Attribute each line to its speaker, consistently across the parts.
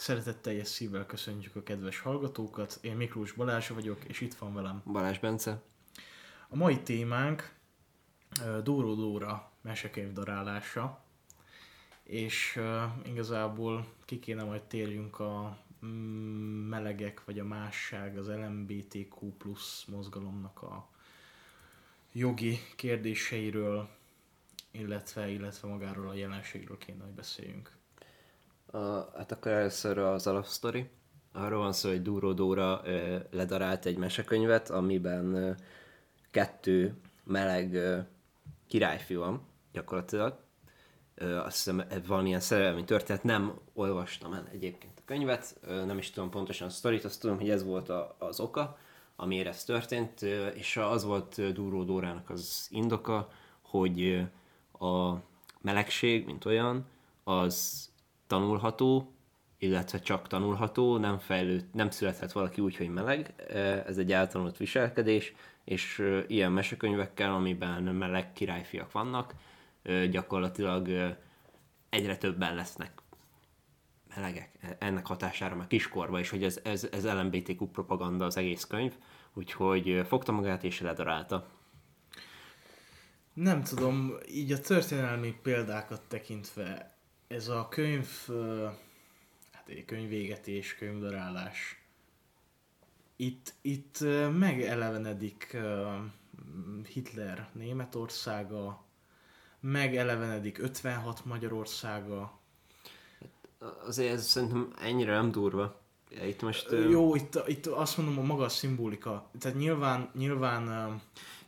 Speaker 1: Szeretetteljes szívvel köszöntjük a kedves hallgatókat. Én Miklós Balázs vagyok, és itt van velem
Speaker 2: Balázs Bence.
Speaker 1: A mai témánk Dóró Dóra mesekönyv darálása, és igazából ki kéne majd térjünk a mm, melegek vagy a másság, az LMBTQ plusz mozgalomnak a jogi kérdéseiről, illetve, illetve magáról a jelenségről kéne, hogy beszéljünk.
Speaker 2: Uh, hát akkor először az alapsztori. Arról van szó, hogy Dúró Dóra ledarált egy mesekönyvet, amiben kettő meleg uh, királyfiú van, gyakorlatilag. Uh, azt hiszem, valamilyen szerelmi történet, nem olvastam el egyébként a könyvet, nem is tudom pontosan a sztorit, azt tudom, hogy ez volt az oka, amiért ez történt, uh, és az volt Dúró Dórának az indoka, hogy a melegség, mint olyan, az tanulható, illetve csak tanulható, nem fejlőd, nem születhet valaki úgy, hogy meleg, ez egy eltanult viselkedés, és ilyen mesekönyvekkel, amiben meleg királyfiak vannak, gyakorlatilag egyre többen lesznek melegek ennek hatására már kiskorba, és hogy ez, ez, ez LMBTQ propaganda az egész könyv, úgyhogy fogta magát és ledarálta.
Speaker 1: Nem tudom, így a történelmi példákat tekintve ez a könyv, hát egy könyvvégetés, könyvdarálás, itt, itt megelevenedik Hitler Németországa, megelevenedik 56 Magyarországa.
Speaker 2: Azért ez szerintem ennyire nem durva. Itt most...
Speaker 1: Jó, itt, itt azt mondom a maga a szimbolika. Tehát nyilván, nyilván...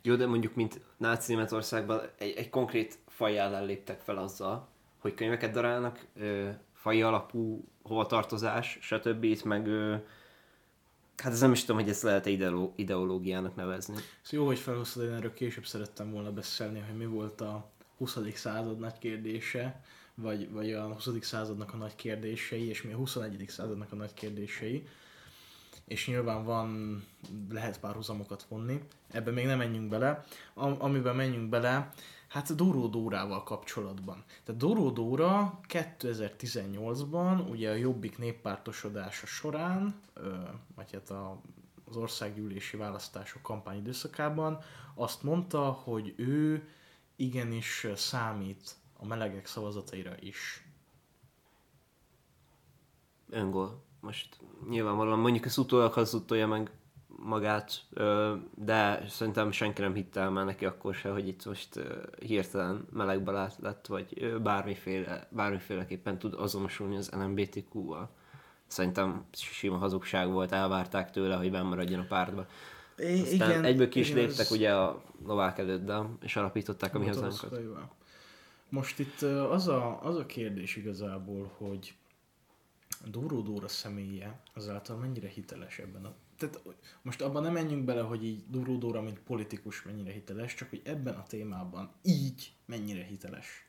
Speaker 2: Jó, de mondjuk, mint náci Németországban egy, egy konkrét faj ellen léptek fel azzal, hogy könyveket darálnak, ö, fai alapú hovatartozás, stb. Itt meg ö, hát ez nem is tudom, hogy ezt lehet ideoló- ideológiának nevezni.
Speaker 1: Szóval jó, hogy felhoztad, én erről később szerettem volna beszélni, hogy mi volt a 20. század nagy kérdése, vagy, vagy a 20. századnak a nagy kérdései, és mi a 21. századnak a nagy kérdései. És nyilván van, lehet párhuzamokat vonni, ebben még nem menjünk bele. Am- amiben menjünk bele, Hát Dóró Dórával kapcsolatban. Tehát Dóró Dóra 2018-ban, ugye a Jobbik néppártosodása során, vagy hát a, az országgyűlési választások kampány időszakában azt mondta, hogy ő igenis számít a melegek szavazataira is.
Speaker 2: Öngól. Most nyilvánvalóan mondjuk ezt utólag hazudtolja meg magát, de szerintem senki nem hitte el már neki akkor se, hogy itt most hirtelen melegbe lett, vagy bármiféle, bármiféleképpen tud azonosulni az LMBTQ-val. Szerintem sima hazugság volt, elvárták tőle, hogy maradjon a pártba. Aztán igen, egyből ki is igen, léptek ez... ugye a Novák előtt, és alapították a mi hazánkat.
Speaker 1: Most itt az a, az a kérdés igazából, hogy Dóró Dóra személye azáltal mennyire hiteles ebben a tehát most abban nem menjünk bele, hogy így Duró Dóra, mint politikus mennyire hiteles, csak hogy ebben a témában így mennyire hiteles.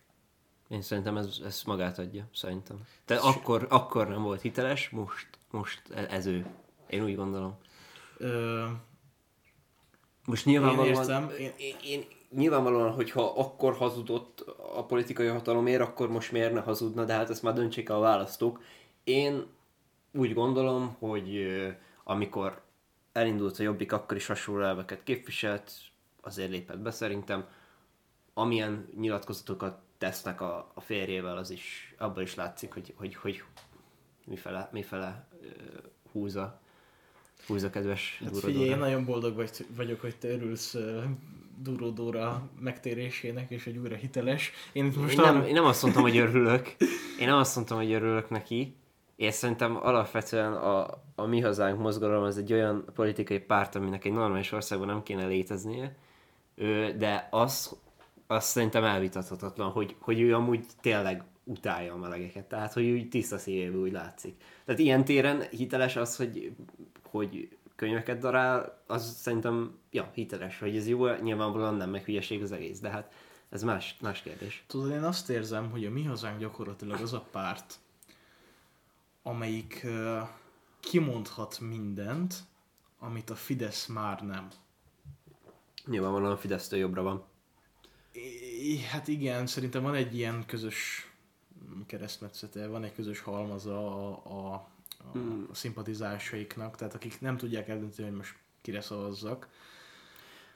Speaker 2: Én szerintem ez, ez magát adja, szerintem. Tehát S- akkor, akkor nem volt hiteles, most, most e- ez ő. Én úgy gondolom. Ö... Most nyilvánvalóan... Én értem. Én, én, én, nyilvánvalóan, hogyha akkor hazudott a politikai hatalomért, akkor most miért ne hazudna, de hát ezt már döntsék a választók. Én úgy gondolom, hogy amikor elindult a Jobbik, akkor is hasonló elveket képviselt, azért lépett be szerintem. Amilyen nyilatkozatokat tesznek a, a férjével, az is, abban is látszik, hogy, hogy, hogy mifele, mifele húza, húza kedves
Speaker 1: hát figyelj, én nagyon boldog vagy, vagyok, hogy te örülsz Duró Dóra megtérésének, és hogy újra hiteles.
Speaker 2: Én, most én, nem, én nem azt mondtam, hogy örülök. Én nem azt mondtam, hogy örülök neki. Én szerintem alapvetően a, a Mi Hazánk mozgalom az egy olyan politikai párt, aminek egy normális országban nem kéne léteznie, de az, az szerintem elvitathatatlan, hogy, hogy ő amúgy tényleg utálja a melegeket, tehát hogy úgy tiszta szívéből úgy látszik. Tehát ilyen téren hiteles az, hogy, hogy könyveket darál, az szerintem, ja, hiteles, hogy ez jó, nyilvánvalóan nem, meg hülyeség az egész, de hát ez más, más kérdés.
Speaker 1: Tudod, én azt érzem, hogy a mi hazánk gyakorlatilag az a párt, amelyik uh, kimondhat mindent, amit a Fidesz már nem.
Speaker 2: Nyilvánvalóan a Fidesztől jobbra van.
Speaker 1: I, hát igen, szerintem van egy ilyen közös keresztmetszete, van egy közös halmaza a, a, a, a szimpatizásaiknak, tehát akik nem tudják eldönteni, hogy most kire szavazzak.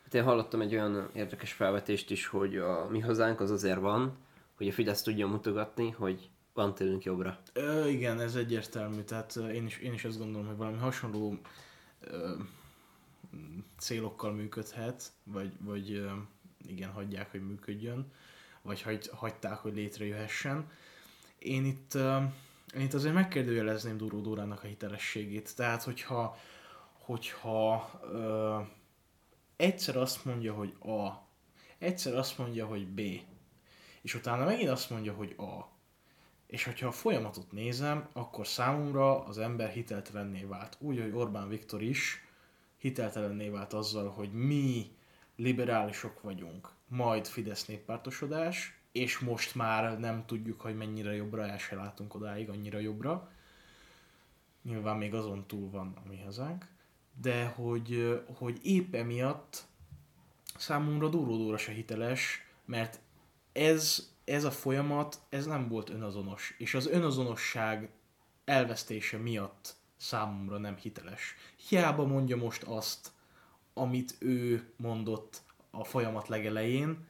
Speaker 2: Hát én hallottam egy olyan érdekes felvetést is, hogy a mi hazánk az azért van, hogy a Fidesz tudja mutogatni, hogy van tőlünk jobbra.
Speaker 1: Ö, igen, ez egyértelmű, tehát én is, én is azt gondolom, hogy valami hasonló ö, célokkal működhet, vagy, vagy ö, igen, hagyják, hogy működjön, vagy hagy, hagyták, hogy létrejöhessen. Én itt, ö, én itt azért megkérdőjelezném Duró Dórának a hitelességét. Tehát, hogyha, hogyha ö, egyszer azt mondja, hogy A, egyszer azt mondja, hogy B, és utána megint azt mondja, hogy A, és hogyha a folyamatot nézem, akkor számomra az ember hiteltelenné vált. Úgy, hogy Orbán Viktor is hiteltelenné vált azzal, hogy mi liberálisok vagyunk, majd Fidesz néppártosodás, és most már nem tudjuk, hogy mennyire jobbra, el se látunk odáig, annyira jobbra. Nyilván még azon túl van a mi hazánk. De hogy, hogy épp emiatt számomra Dóró se hiteles, mert ez, ez a folyamat, ez nem volt önazonos. És az önazonosság elvesztése miatt számomra nem hiteles. Hiába mondja most azt, amit ő mondott a folyamat legelején,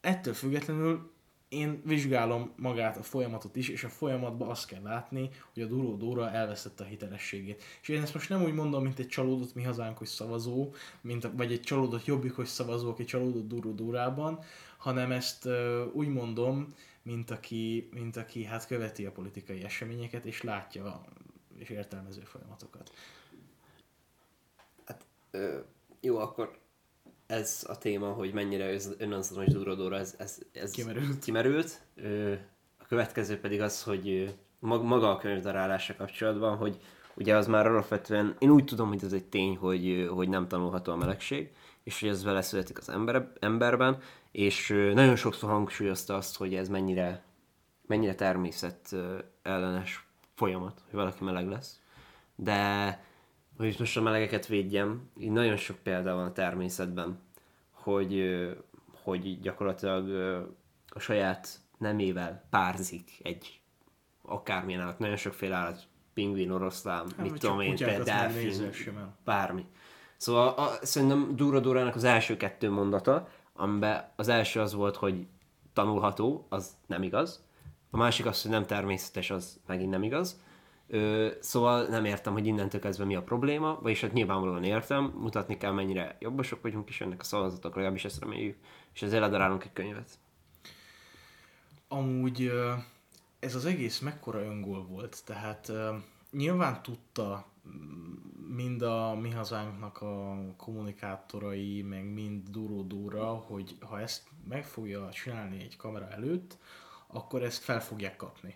Speaker 1: ettől függetlenül én vizsgálom magát a folyamatot is, és a folyamatban azt kell látni, hogy a Duró Dóra elvesztette a hitelességét. És én ezt most nem úgy mondom, mint egy csalódott mi hazánkos szavazó, mint, vagy egy csalódott jobbikos szavazó, aki csalódott Duró Dórában, hanem ezt uh, úgy mondom, mint aki, mint aki hát követi a politikai eseményeket, és látja és értelmező folyamatokat.
Speaker 2: Hát, ö, jó, akkor ez a téma, hogy mennyire önazonos durodóra, ez, ez, ez
Speaker 1: kimerült.
Speaker 2: kimerült. A következő pedig az, hogy maga a könyvdarálása kapcsolatban, hogy ugye az már alapvetően, én úgy tudom, hogy ez egy tény, hogy, hogy nem tanulható a melegség, és hogy ez vele születik az ember, emberben, és nagyon sokszor hangsúlyozta azt, hogy ez mennyire, mennyire természet ellenes folyamat, hogy valaki meleg lesz. De hogy most a melegeket védjem, így nagyon sok példa van a természetben, hogy, hogy gyakorlatilag a saját nemével párzik egy akármilyen állat, nagyon sokféle állat, pingvin, oroszlán, hát, mit tudom én, delfin, bármi. Szóval a, szerintem Dura Durának az első kettő mondata, amiben az első az volt, hogy tanulható, az nem igaz. A másik az, hogy nem természetes, az megint nem igaz. Ö, szóval nem értem, hogy innentől kezdve mi a probléma, vagyis hát nyilvánvalóan értem, mutatni kell, mennyire jobbosok vagyunk, és ennek a szavazatok, legalábbis ezt reméljük, és ezért ledarálunk egy könyvet.
Speaker 1: Amúgy ez az egész mekkora öngól volt, tehát nyilván tudta mind a mi hazánknak a kommunikátorai, meg mind Duró Dóra, hogy ha ezt meg fogja csinálni egy kamera előtt, akkor ezt fel fogják kapni.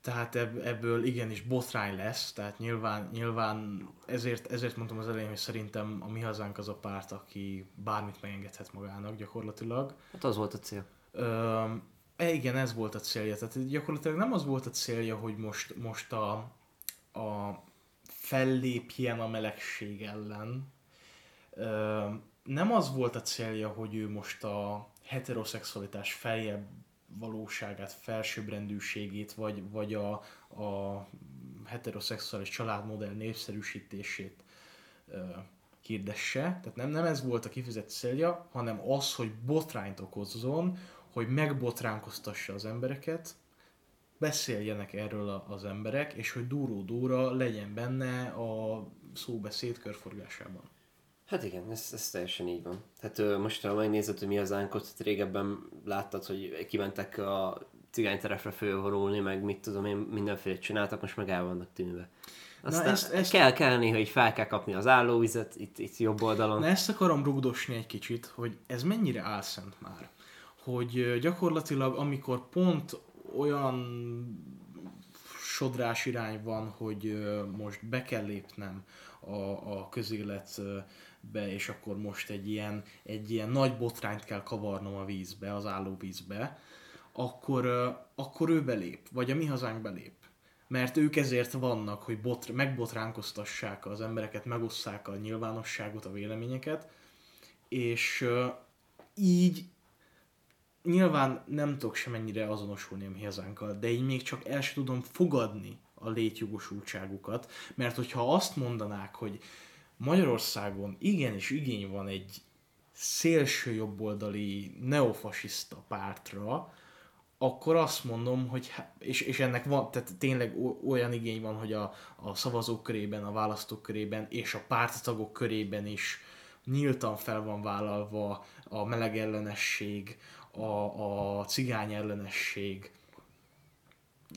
Speaker 1: Tehát ebből igenis botrány lesz, tehát nyilván, nyilván ezért, ezért mondtam az elején, hogy szerintem a mi hazánk az a párt, aki bármit megengedhet magának gyakorlatilag.
Speaker 2: Hát az volt a cél.
Speaker 1: Ö, e, igen, ez volt a célja. Tehát gyakorlatilag nem az volt a célja, hogy most, most a, a fellépjen a melegség ellen. Ö, nem az volt a célja, hogy ő most a heteroszexualitás feljebb valóságát, felsőbbrendűségét, vagy, vagy a, a heteroszexuális családmodell népszerűsítését ö. Tehát nem, nem ez volt a kifizett célja, hanem az, hogy botrányt okozzon, hogy megbotránkoztassa az embereket, beszéljenek erről az emberek, és hogy Dúró Dóra legyen benne a szóbeszéd körforgásában.
Speaker 2: Hát igen, ez, ez teljesen így van. Hát most, ha megnézed, hogy mi az ánkot, régebben láttad, hogy kimentek a cigányterepre fölvonulni, meg mit tudom én, mindenféle csináltak, most meg el vannak tűnve. Aztán Na ezt, ezt... kell, kell néha, hogy fel kell kapni az állóvizet, itt, itt jobb oldalon.
Speaker 1: Na ezt akarom rugdosni egy kicsit, hogy ez mennyire álszent már. Hogy gyakorlatilag, amikor pont olyan sodrás irány van, hogy most be kell lépnem a, a közéletbe, és akkor most egy ilyen, egy ilyen nagy botrányt kell kavarnom a vízbe, az állóvízbe, akkor, akkor ő belép, vagy a mi hazánk belép. Mert ők ezért vannak, hogy bot, megbotránkoztassák az embereket, megosszák a nyilvánosságot, a véleményeket, és így nyilván nem tudok semennyire azonosulni a mi hazánkkal, de így még csak el sem tudom fogadni a létjogosultságukat, mert hogyha azt mondanák, hogy Magyarországon igenis igény van egy szélső jobboldali neofasiszta pártra, akkor azt mondom, hogy, és, és ennek van, tehát tényleg olyan igény van, hogy a, a szavazók körében, a választók körében és a párttagok körében is nyíltan fel van vállalva a meleg ellenesség, a, a cigány ellenesség,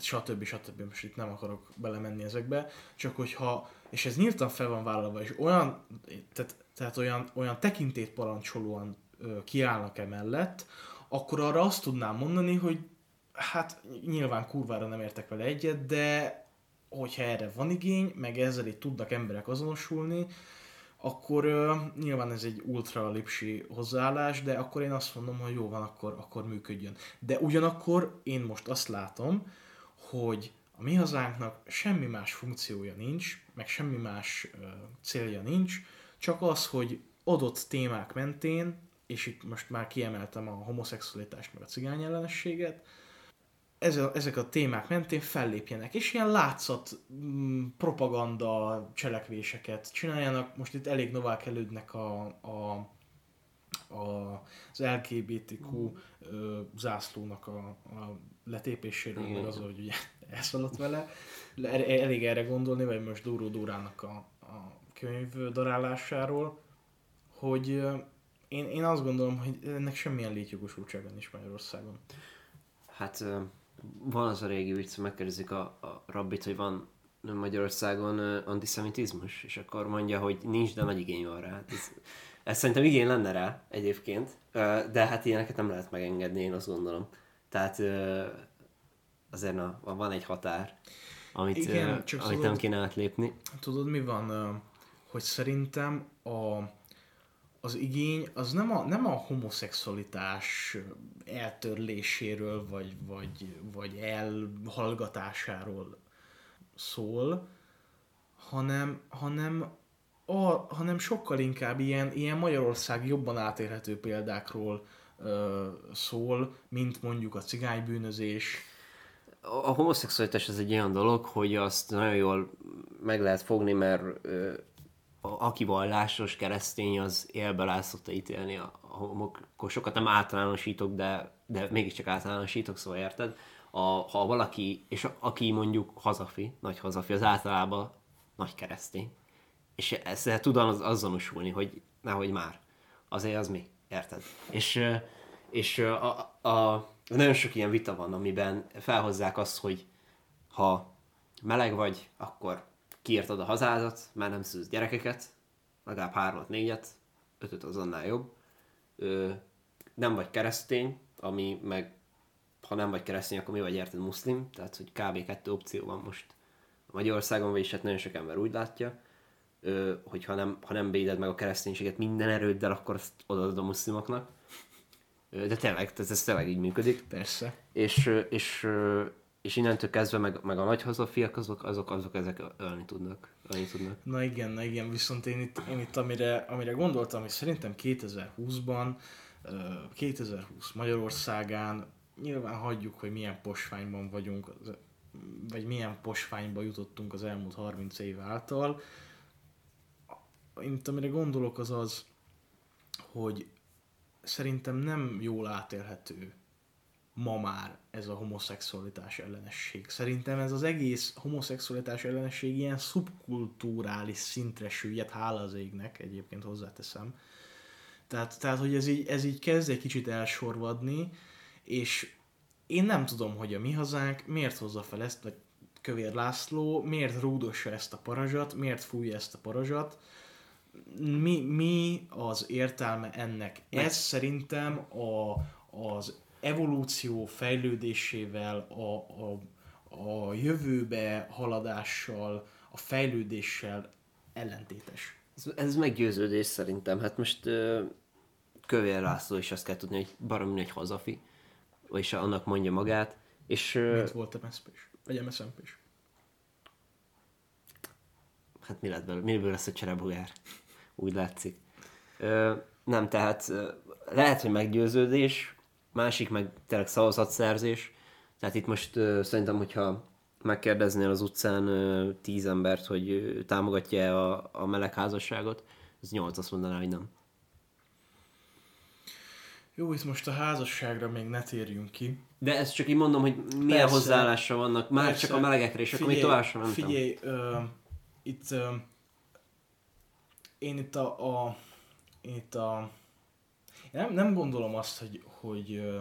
Speaker 1: stb. stb. Most itt nem akarok belemenni ezekbe, csak hogyha, és ez nyíltan fel van vállalva, és olyan, tehát, tehát olyan, olyan tekintét parancsolóan ö, kiállnak emellett, akkor arra azt tudnám mondani, hogy hát nyilván kurvára nem értek vele egyet, de hogyha erre van igény, meg ezzel itt tudnak emberek azonosulni, akkor uh, nyilván ez egy ultra lipsi hozzáállás, de akkor én azt mondom, hogy jó van, akkor, akkor működjön. De ugyanakkor én most azt látom, hogy a mi hazánknak semmi más funkciója nincs, meg semmi más uh, célja nincs, csak az, hogy adott témák mentén, és itt most már kiemeltem a homoszexualitást, meg a cigány ellenességet, ezek a témák mentén fellépjenek, és ilyen látszat mm, propaganda cselekvéseket csináljanak. Most itt elég elődnek a, a, a, az LGBTQ ö, zászlónak a, a letépéséről, meg az, hogy ugye elszaladt vele. Elég erre gondolni, vagy most Dóró Dórának a, a könyv darálásáról, hogy én, én azt gondolom, hogy ennek semmilyen létjogosultsága nincs Magyarországon.
Speaker 2: Hát van az a régi vicc, megkérdezik a, a rabbit, hogy van Magyarországon antiszemitizmus, és akkor mondja, hogy nincs, de nagy igény van rá. Hát ez, ez szerintem igény lenne rá egyébként, de hát ilyeneket nem lehet megengedni, én azt gondolom. Tehát azért na, van egy határ, amit, Igen, csak amit tudod, nem kéne átlépni.
Speaker 1: Tudod, mi van? Hogy szerintem a az igény az nem a, nem a homoszexualitás eltörléséről, vagy, vagy, vagy elhallgatásáról szól, hanem, hanem, a, hanem sokkal inkább ilyen, ilyen Magyarország jobban átérhető példákról ö, szól, mint mondjuk a cigánybűnözés.
Speaker 2: A homoszexualitás az egy olyan dolog, hogy azt nagyon jól meg lehet fogni, mert ö, aki vallásos keresztény, az élbe el szokta ítélni a, a sokat nem általánosítok, de, de mégiscsak általánosítok, szóval érted? A, ha valaki, és aki mondjuk hazafi, nagy hazafi, az általában nagy keresztény. És ezzel tud az, azonosulni, hogy nehogy már. Azért az mi, érted? És, és a, a, a, nagyon sok ilyen vita van, amiben felhozzák azt, hogy ha meleg vagy, akkor kiírtad a hazádat, már nem szűz gyerekeket, legalább hármat, négyet, ötöt az annál jobb. Ö, nem vagy keresztény, ami meg, ha nem vagy keresztény, akkor mi vagy érted muszlim, tehát hogy kb. kettő opció van most Magyarországon, vagyis hát nagyon sok ember úgy látja, ö, hogy ha nem, ha nem véded meg a kereszténységet minden erőddel, akkor azt odaadod a muszlimoknak. De tényleg, ez, ez tényleg így működik.
Speaker 1: Persze.
Speaker 2: És, és, és innentől kezdve meg, meg a nagy hazafiak azok, azok, azok ezek ölni tudnak, ölni tudnak.
Speaker 1: Na igen, na igen, viszont én itt, én itt amire, amire gondoltam, hogy szerintem 2020-ban, 2020 Magyarországán nyilván hagyjuk, hogy milyen posványban vagyunk, vagy milyen posványba jutottunk az elmúlt 30 év által. Én itt amire gondolok az az, hogy szerintem nem jól átélhető ma már ez a homoszexualitás ellenesség. Szerintem ez az egész homoszexualitás ellenesség ilyen szubkulturális szintre süllyed, hála az égnek, egyébként hozzáteszem. Tehát, tehát hogy ez így, ez így kezd egy kicsit elsorvadni, és én nem tudom, hogy a mi hazánk miért hozza fel ezt, vagy Kövér László, miért rúdossa ezt a parazsat, miért fújja ezt a parazsat, mi, mi az értelme ennek? Ez szerintem a, az evolúció fejlődésével, a, a, a jövőbe haladással, a fejlődéssel ellentétes.
Speaker 2: Ez, ez meggyőződés szerintem. Hát most Kövér László is azt kell tudni, hogy baromi egy hazafi, és annak mondja magát. És,
Speaker 1: Mint volt MSZP is, vagy MSZMP is.
Speaker 2: Hát mi lett belőle? Miből lesz a cserebogár? Úgy látszik. Uh, nem, tehát lehet, hogy meggyőződés, másik meg tényleg szavazatszerzés. Tehát itt most uh, szerintem, hogyha megkérdeznél az utcán ö, tíz embert, hogy ö, támogatja a, a meleg házasságot, az nyolc azt mondaná, hogy nem.
Speaker 1: Jó, itt most a házasságra még ne térjünk ki.
Speaker 2: De ezt csak így mondom, hogy milyen
Speaker 1: Persze.
Speaker 2: hozzáállásra vannak, már
Speaker 1: Persze.
Speaker 2: csak a melegekre, és akkor még tovább sem mentem.
Speaker 1: Figyelj, ö, itt ö, én itt a, a én itt a én nem, nem gondolom azt, hogy, hogy,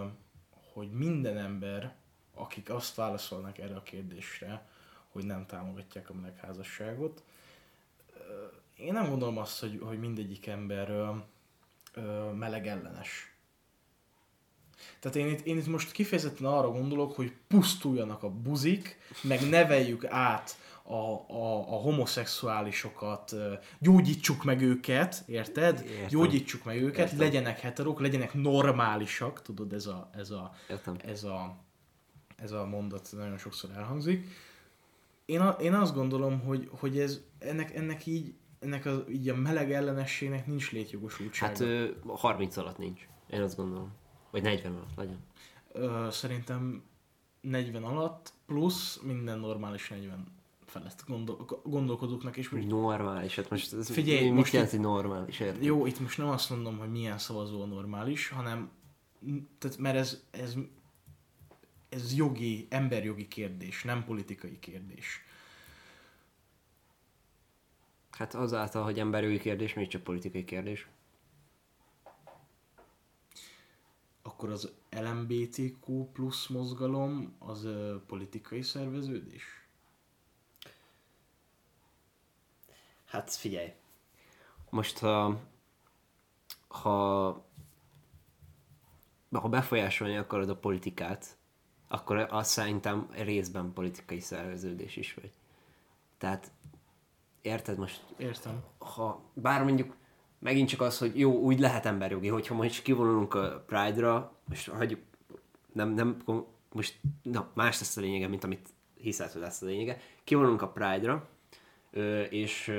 Speaker 1: hogy minden ember, akik azt válaszolnak erre a kérdésre, hogy nem támogatják a melegházasságot, én nem gondolom azt, hogy, hogy mindegyik ember meleg ellenes. Tehát én itt, én itt most kifejezetten arra gondolok, hogy pusztuljanak a buzik, meg neveljük át a, a, a homoszexuálisokat, gyógyítsuk meg őket, érted?
Speaker 2: Értem.
Speaker 1: Gyógyítsuk meg őket,
Speaker 2: Értem.
Speaker 1: legyenek heterok, legyenek normálisak, tudod, ez a, ez a,
Speaker 2: Értem.
Speaker 1: ez a, ez a mondat nagyon sokszor elhangzik. Én, a, én azt gondolom, hogy, hogy ez, ennek, ennek így, ennek a, így a meleg ellenességnek nincs létjogosultsága.
Speaker 2: Hát ö, 30 alatt nincs. Én azt gondolom. Vagy 40 alatt legyen.
Speaker 1: Ö, szerintem 40 alatt, plusz minden normális 40 felett gondol, gondolkodóknak is. Hogy
Speaker 2: Normális, hát most ez
Speaker 1: Figyelj,
Speaker 2: mit
Speaker 1: most
Speaker 2: jelent, hogy normális, érted?
Speaker 1: jó, itt most nem azt mondom, hogy milyen szavazó a normális, hanem tehát, mert ez, ez, ez jogi, emberjogi kérdés, nem politikai kérdés.
Speaker 2: Hát azáltal, hogy emberjogi kérdés, még csak politikai kérdés.
Speaker 1: Akkor az LMBTQ plusz mozgalom az ö, politikai szerveződés?
Speaker 2: Hát figyelj. Most ha, ha, ha befolyásolni akarod a politikát, akkor az szerintem részben politikai szerveződés is vagy. Tehát érted most,
Speaker 1: Értem.
Speaker 2: ha bár mondjuk megint csak az, hogy jó, úgy lehet emberjogi, hogyha most kivonulunk a Pride-ra, most hagyjuk, nem, nem, most, na, más lesz a lényege, mint amit hiszed, hogy lesz a lényege. Kivonulunk a Pride-ra, és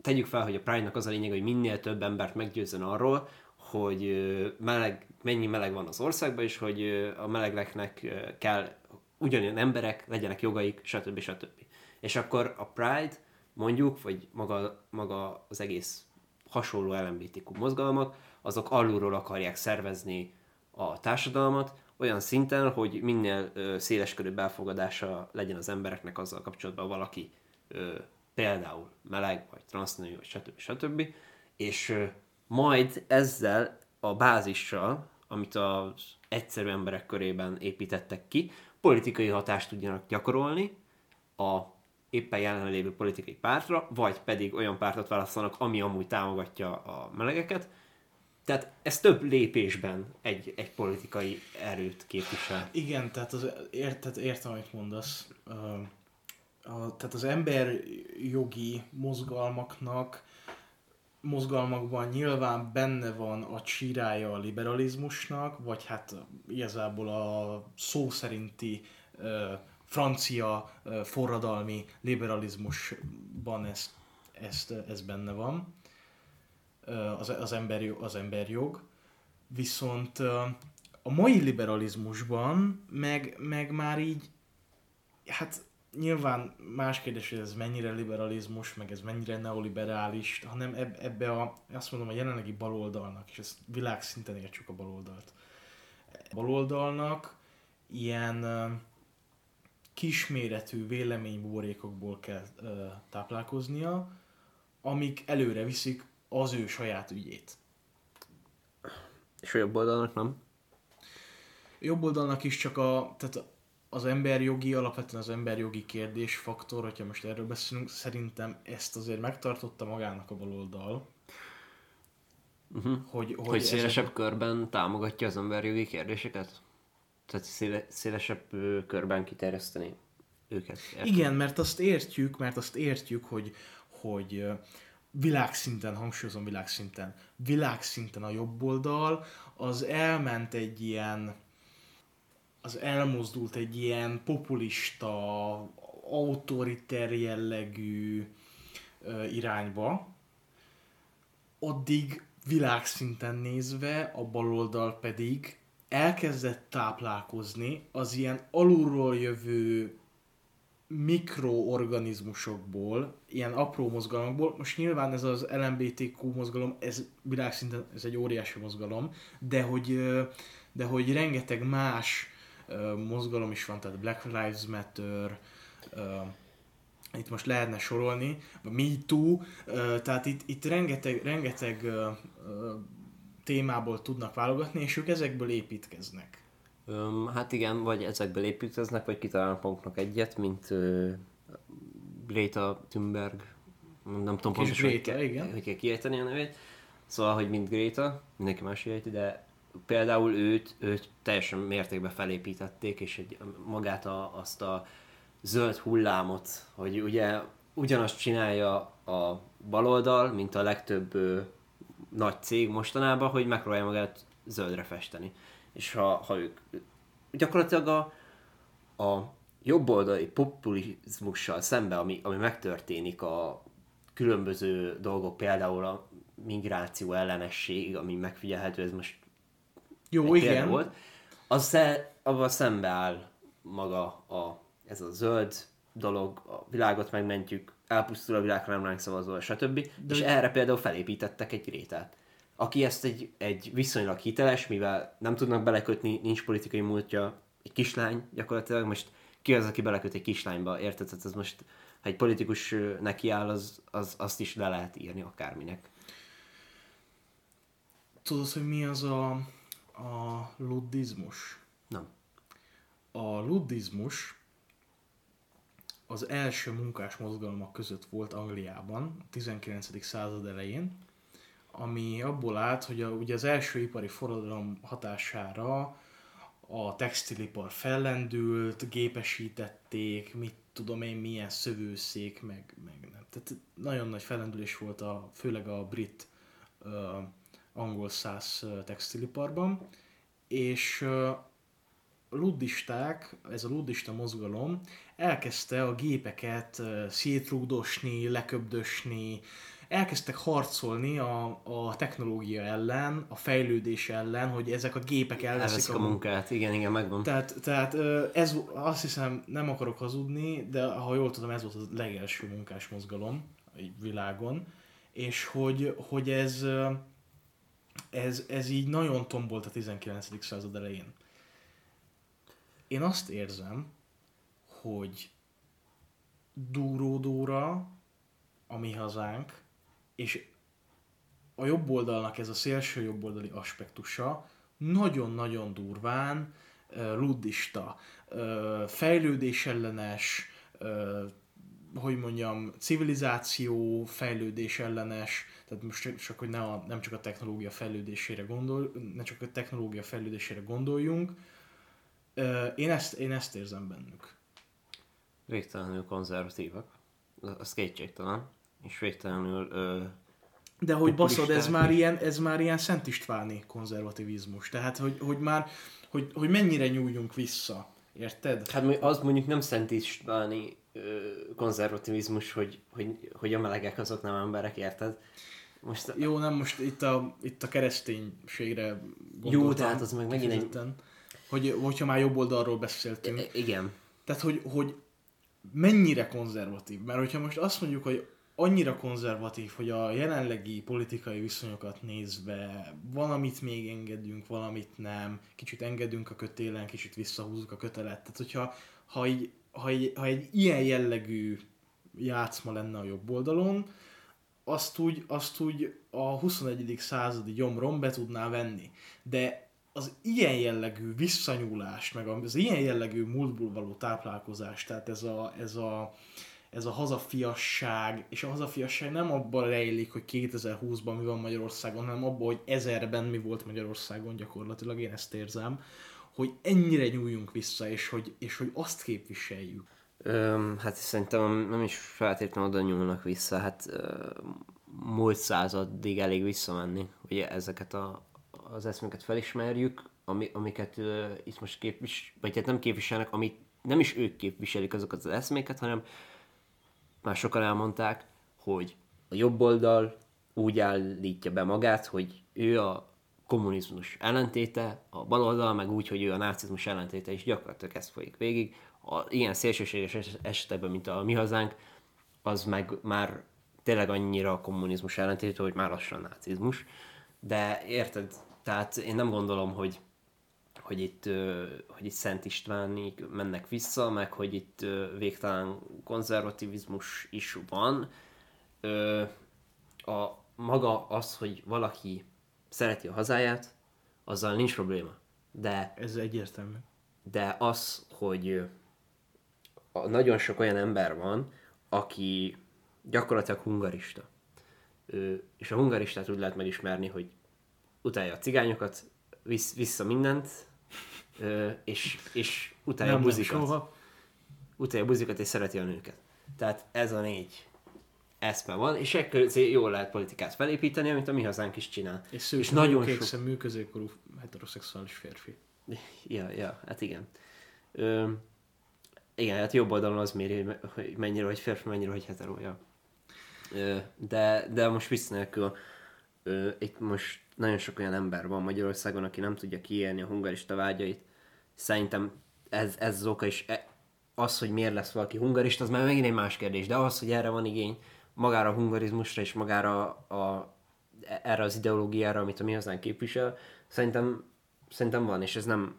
Speaker 2: tegyük fel, hogy a Pride-nak az a lényeg, hogy minél több embert meggyőzzön arról, hogy meleg, mennyi meleg van az országban, és hogy a melegleknek ö, kell ugyanolyan emberek, legyenek jogaik, stb. stb. És akkor a Pride, mondjuk, vagy maga, maga az egész hasonló LMBTQ mozgalmak, azok alulról akarják szervezni a társadalmat, olyan szinten, hogy minél széleskörű belfogadása legyen az embereknek azzal kapcsolatban valaki például meleg, vagy transznő, vagy stb. stb. És majd ezzel a bázissal, amit az egyszerű emberek körében építettek ki, politikai hatást tudjanak gyakorolni a éppen jelenlévő politikai pártra, vagy pedig olyan pártot választanak, ami amúgy támogatja a melegeket. Tehát ez több lépésben egy, egy politikai erőt képvisel.
Speaker 1: Igen, tehát, az, ért, tehát értem, amit mondasz. A, tehát az emberjogi mozgalmaknak mozgalmakban nyilván benne van a csírája a liberalizmusnak, vagy hát igazából a szó szerinti ö, francia ö, forradalmi liberalizmusban ez, ezt, ez benne van, ö, az, az, emberjog, az emberjog. Viszont ö, a mai liberalizmusban meg, meg már így, hát nyilván más kérdés, hogy ez mennyire liberalizmus, meg ez mennyire neoliberális, hanem eb, ebbe a, azt mondom, a jelenlegi baloldalnak, és ezt világszinten értsük a baloldalt. A baloldalnak ilyen kisméretű véleménybuborékokból kell ö, táplálkoznia, amik előre viszik az ő saját ügyét.
Speaker 2: És a jobb oldalnak nem?
Speaker 1: jobb oldalnak is csak a, tehát az emberjogi, alapvetően az emberjogi kérdésfaktor, hogyha most erről beszélünk, szerintem ezt azért megtartotta magának a baloldal.
Speaker 2: Uh-huh.
Speaker 1: Hogy, hogy,
Speaker 2: Hogy szélesebb körben támogatja az emberjogi kérdéseket? Tehát széle, szélesebb körben kiterjeszteni őket. Érted?
Speaker 1: Igen, mert azt értjük, mert azt értjük, hogy, hogy világszinten, hangsúlyozom világszinten, világszinten a jobb oldal, az elment egy ilyen, az elmozdult egy ilyen populista, autoriter jellegű irányba, addig világszinten nézve a baloldal pedig elkezdett táplálkozni az ilyen alulról jövő mikroorganizmusokból, ilyen apró mozgalomból, most nyilván ez az LMBTQ mozgalom, ez világszinten ez egy óriási mozgalom, de hogy, de hogy rengeteg más mozgalom is van, tehát Black Lives Matter, itt most lehetne sorolni, vagy Me Too, tehát itt, itt rengeteg, rengeteg témából tudnak válogatni, és ők ezekből építkeznek.
Speaker 2: Hát igen, vagy ezekből építkeznek, vagy kitalálnak maguknak egyet, mint ö, Greta Thunberg, nem tudom pontosan, hogy kell kiejteni a nevét. Szóval, hogy mint Greta, mindenki más ejti, de például őt, őt teljesen mértékben felépítették, és egy, magát a, azt a zöld hullámot, hogy ugye ugyanazt csinálja a baloldal, mint a legtöbb ö, nagy cég mostanában, hogy megpróbálja magát zöldre festeni. És ha, ha ők gyakorlatilag a, a jobboldali populizmussal szembe, ami, ami megtörténik a különböző dolgok, például a migráció ellenesség, ami megfigyelhető, ez most
Speaker 1: Jó,
Speaker 2: egy
Speaker 1: igen.
Speaker 2: volt, az avval szembeáll maga a, ez a zöld dolog, a világot megmentjük, elpusztul a világ, nem ránk szavazol, stb. De és erre például felépítettek egy Grétát, aki ezt egy, egy viszonylag hiteles, mivel nem tudnak belekötni, nincs politikai múltja, egy kislány gyakorlatilag, most ki az, aki beleköt egy kislányba, érted? Tehát ez most, ha egy politikus nekiáll, az, az, azt is le lehet írni akárminek.
Speaker 1: Tudod, hogy mi az a, a luddizmus?
Speaker 2: Nem.
Speaker 1: A luddizmus az első munkás mozgalmak között volt Angliában, a 19. század elején, ami abból állt, hogy a, ugye az első ipari forradalom hatására a textilipar fellendült, gépesítették, mit tudom én, milyen szövőszék, meg, meg nem. Tehát nagyon nagy fellendülés volt a, főleg a brit ö, angol száz textiliparban, és luddisták, ez a luddista mozgalom elkezdte a gépeket szétrúgdosni, leköbdösni, elkezdtek harcolni a, a technológia ellen, a fejlődés ellen, hogy ezek a gépek elveszik
Speaker 2: Elveszik a munkát, igen, igen, megvan.
Speaker 1: tehát, tehát ez azt hiszem, nem akarok hazudni, de ha jól tudom, ez volt a legelső munkás mozgalom a világon, és hogy, hogy ez, ez, ez így nagyon tombolt a 19. század elején. Én azt érzem, hogy Dúródóra, a mi hazánk, és a jobb oldalnak ez a szélső jobboldali aspektusa nagyon-nagyon durván luddista, fejlődésellenes, hogy mondjam, civilizáció fejlődés ellenes, tehát most csak- hogy ne a, nem csak a technológia fejlődésére gondol, ne csak a technológia fejlődésére gondoljunk. Én ezt, én ezt érzem bennük.
Speaker 2: Végtelenül konzervatívak. Az kétségtelen. És végtelenül ö,
Speaker 1: De hogy baszod, ez már, ilyen, ez már ilyen Szent Istváni konzervativizmus. Tehát, hogy, hogy már, hogy, hogy mennyire nyúljunk vissza. Érted?
Speaker 2: Hát mondjuk- az mondjuk nem Szent Istváni konzervativizmus, hogy, hogy, hogy a melegek azok nem emberek, érted? Most
Speaker 1: Jó, nem most itt a, itt a kereszténységre gondoltam.
Speaker 2: Jó, de hát az meg megint egy-.
Speaker 1: Hogy, hogyha már jobb oldalról beszéltünk.
Speaker 2: I- igen.
Speaker 1: Tehát, hogy, hogy mennyire konzervatív. Mert hogyha most azt mondjuk, hogy annyira konzervatív, hogy a jelenlegi politikai viszonyokat nézve valamit még engedünk, valamit nem, kicsit engedünk a kötélen, kicsit visszahúzzuk a kötelet. Tehát, hogyha ha így, ha egy, ha egy ilyen jellegű játszma lenne a jobb oldalon, azt úgy, azt úgy a 21. századi gyomron be tudná venni. De az ilyen jellegű visszanyúlás, meg az ilyen jellegű múltból való táplálkozás, tehát ez a, ez a, ez a hazafiasság, és a hazafiasság nem abban rejlik, hogy 2020-ban mi van Magyarországon, hanem abban, hogy ezerben mi volt Magyarországon gyakorlatilag, én ezt érzem, hogy ennyire nyúljunk vissza, és hogy, és hogy azt képviseljük.
Speaker 2: Öm, hát szerintem nem is feltétlenül oda nyúlnak vissza, hát ö, múlt századig elég visszamenni, hogy ezeket a, az eszméket felismerjük, ami, amiket ö, itt most képvis, vagy hát nem képviselnek, amit nem is ők képviselik azokat az eszméket, hanem már sokan elmondták, hogy a jobb oldal úgy állítja be magát, hogy ő a kommunizmus ellentéte, a bal oldal meg úgy, hogy ő a nácizmus ellentéte, és gyakorlatilag ez folyik végig. a, ilyen szélsőséges es- esetekben, mint a mi hazánk, az meg már tényleg annyira a kommunizmus ellentétű, hogy már lassan nácizmus. De érted, tehát én nem gondolom, hogy hogy itt, hogy itt Szent Istvánig mennek vissza, meg hogy itt végtelen konzervativizmus is van. A maga az, hogy valaki szereti a hazáját, azzal nincs probléma. De
Speaker 1: Ez egyértelmű.
Speaker 2: de az, hogy a- nagyon sok olyan ember van, aki gyakorlatilag hungarista. Ö, És a hungaristát úgy lehet megismerni, hogy utálja a cigányokat, visz, vissza mindent, ö, és, és utálja a
Speaker 1: Nem, nem
Speaker 2: buzikat.
Speaker 1: soha.
Speaker 2: Utálja a buzikat, és szereti a nőket. Tehát ez a négy eszme van, és ekkor jól lehet politikát felépíteni, amit a mi hazánk is csinál.
Speaker 1: És szőke,
Speaker 2: és nagyon sok
Speaker 1: szemű, középkorú heteroszexuális férfi.
Speaker 2: Ja, ja, hát igen. Ö, igen, hát jobb oldalon az méri, hogy mennyire vagy férfi, mennyire vagy hetero, ja. Ö, de, de most vicc nélkül, ö, itt most nagyon sok olyan ember van Magyarországon, aki nem tudja kiélni a hungarista vágyait. Szerintem ez, ez az oka is, e, az, hogy miért lesz valaki hungarista, az már megint egy más kérdés, de az, hogy erre van igény, magára a hungarizmusra és magára a, erre az ideológiára, amit a mi hazánk képvisel, szerintem, szerintem van, és ez nem